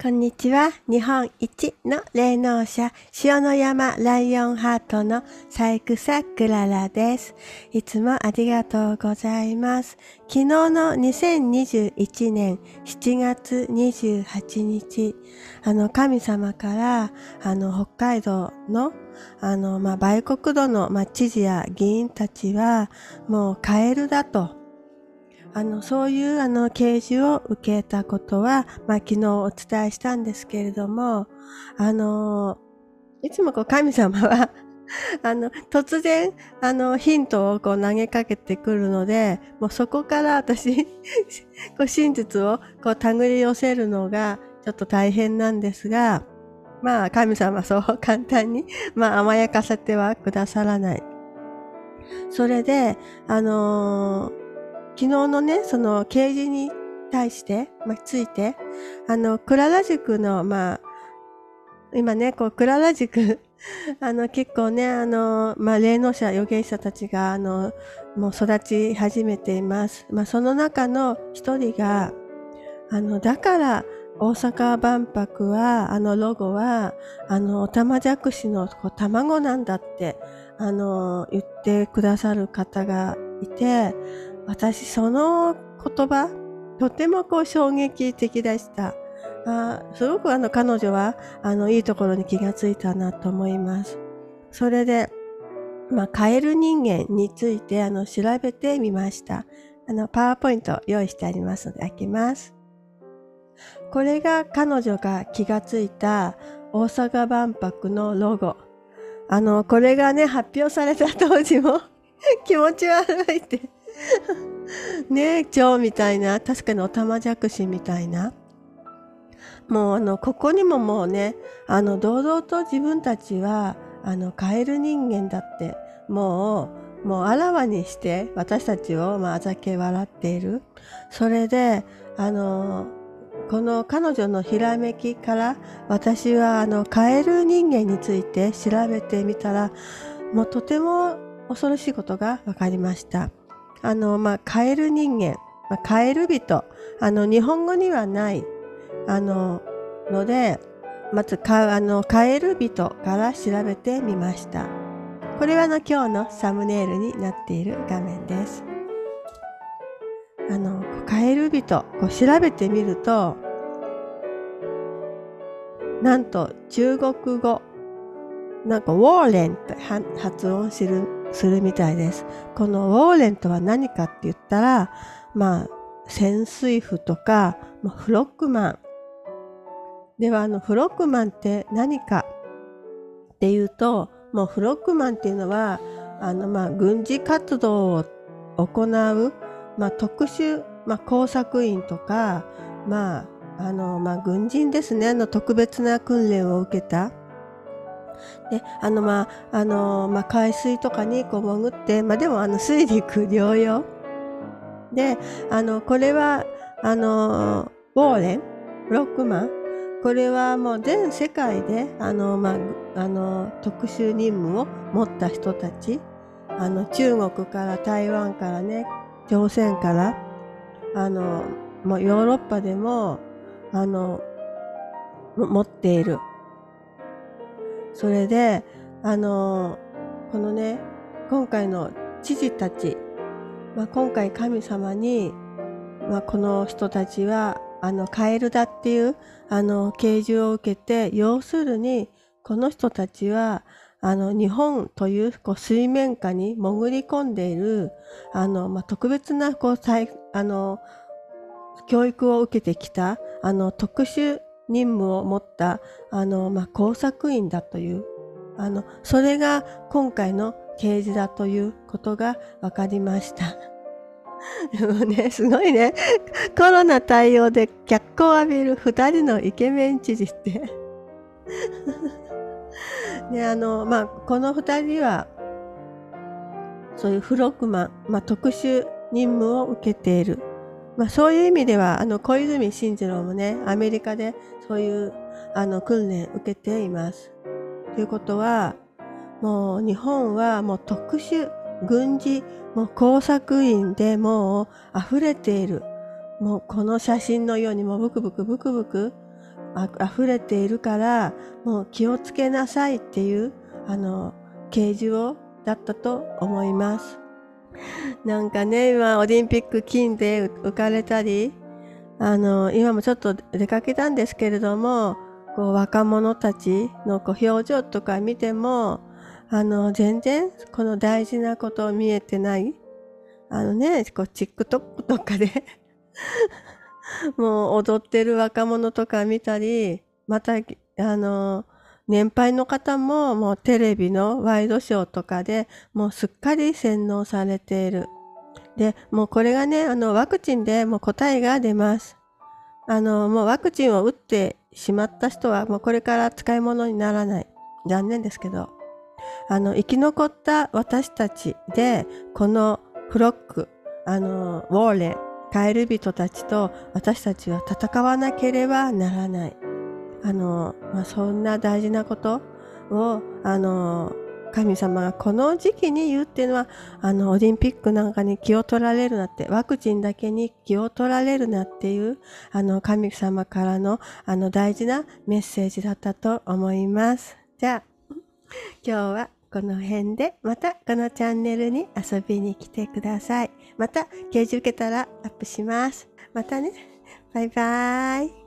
こんにちは。日本一の霊能者、塩の山ライオンハートのサイクサクララです。いつもありがとうございます。昨日の2021年7月28日、あの神様から、あの北海道のあの、まあ、売国土の、まあ、知事や議員たちは、もうカエルだと、あの、そういうあの、啓示を受けたことは、まあ、昨日お伝えしたんですけれども、あの、いつもこう神様は あの、突然、あの、ヒントをこう投げかけてくるので、もうそこから私 こう真実をこう手繰り寄せるのがちょっと大変なんですが、まあ神様そう簡単に、まあ甘やかせてはくださらない。それで、あのー昨日のね、その掲示に対して、まあ、ついて、あの、クララ塾の、まあ、今ね、こう、クララ塾 あの、結構ね、あの、まあ、霊能者、預言者たちが、あの、もう育ち始めています。まあ、その中の一人が、あの、だから、大阪万博は、あのロゴは、あの、おたまじゃくしのこう卵なんだって、あの、言ってくださる方がいて、私その言葉、とてもこう衝撃的でした。あすごくあの彼女はあのいいところに気がついたなと思います。それで、まあ、カエル人間についてあの調べてみました。あの、パワーポイント用意してありますので開けます。これが彼女が気がついた大阪万博のロゴ。あの、これがね、発表された当時も 気持ち悪いって ねえ、蝶みたいな、確かにおたまじゃくしみたいな。もうあの、ここにももうね、あの、堂々と自分たちは、あの、カエル人間だって、もう、もうあらわにして私たちを、まあ、あざけ笑っている。それで、あの、この彼女のひらめきから私はあのカエル人間について調べてみたらもうとても恐ろしいことが分かりました。あの、まあ、カエル人間、まあ、カエル人、あの、日本語にはない、あの、ので、まずか、あの、カエル人から調べてみました。これはあの、今日のサムネイルになっている画面です。あの、カエル人、こう調べてみると、なんと中国語、なんかウォーレンって発音するするみたいです。このウォーレンとは何かって言ったら、まあ、潜水夫とか、まあ、フロックマン。では、あの、フロックマンって何かっていうと、もうフロックマンっていうのは、あの、まあ、軍事活動を行う、まあ、特殊、まあ、工作員とか、まあ、あの、まあ、軍人ですね。あの、特別な訓練を受けた、で、あの、まあ、あの、まあ、海水とかにこう潜って、まあ、でも、あの、水陸両用。で、あの、これは、あの、ウォーレン、ロックマン、これはもう全世界で、あの、まあ、あの、特殊任務を持った人たち、あの、中国から台湾からね、朝鮮から、あの、もうヨーロッパでも、あの、持っている。それで、あの、このね、今回の知事たち、まあ、今回神様に、まあ、この人たちは、あの、カエルだっていう、あの、啓示を受けて、要するに、この人たちは、あの、日本というこう水面下に潜り込んでいる、あの、まあ、特別な、こう、あの、教育を受けてきた、あの、特殊任務を持った、あの、まあ、工作員だという、あの、それが今回の刑事だということが分かりました。で もね、すごいね。コロナ対応で脚光を浴びる二人のイケメン知事って。ね、あの、まあ、この二人は、そういうフロックマン、まあ、特殊任務を受けているまあ、そういう意味では、あの、小泉進次郎もね、アメリカでそういう、あの、訓練受けています。ということは、もう日本はもう特殊、軍事、もう工作員でもう溢れている。もうこの写真のようにもうブクブクブクブク、溢れているからもう気をつけなさいっていうあの啓示をだったと思います なんかね今オリンピック金で浮かれたりあの今もちょっと出かけたんですけれどもこう若者たちのこう表情とか見てもあの全然この大事なことを見えてない。あのねこう TikTok とかで もう踊ってる若者とか見たり、また、あの、年配の方ももうテレビのワイドショーとかでもうすっかり洗脳されている。で、もうこれがね、あの、ワクチンでもう答えが出ます。あの、もうワクチンを打ってしまった人はもうこれから使い物にならない。残念ですけど。あの、生き残った私たちで、このフロック、あの、ウォーレン、カエル人たちと私たちは戦わなければならない。あの、まあ、そんな大事なことを、あの、神様がこの時期に言うっていうのは、あの、オリンピックなんかに気を取られるなって、ワクチンだけに気を取られるなっていう、あの、神様からの、あの、大事なメッセージだったと思います。じゃあ、今日はこの辺でまたこのチャンネルに遊びに来てください。また掲示受けたらアップします。またね。バイバーイ。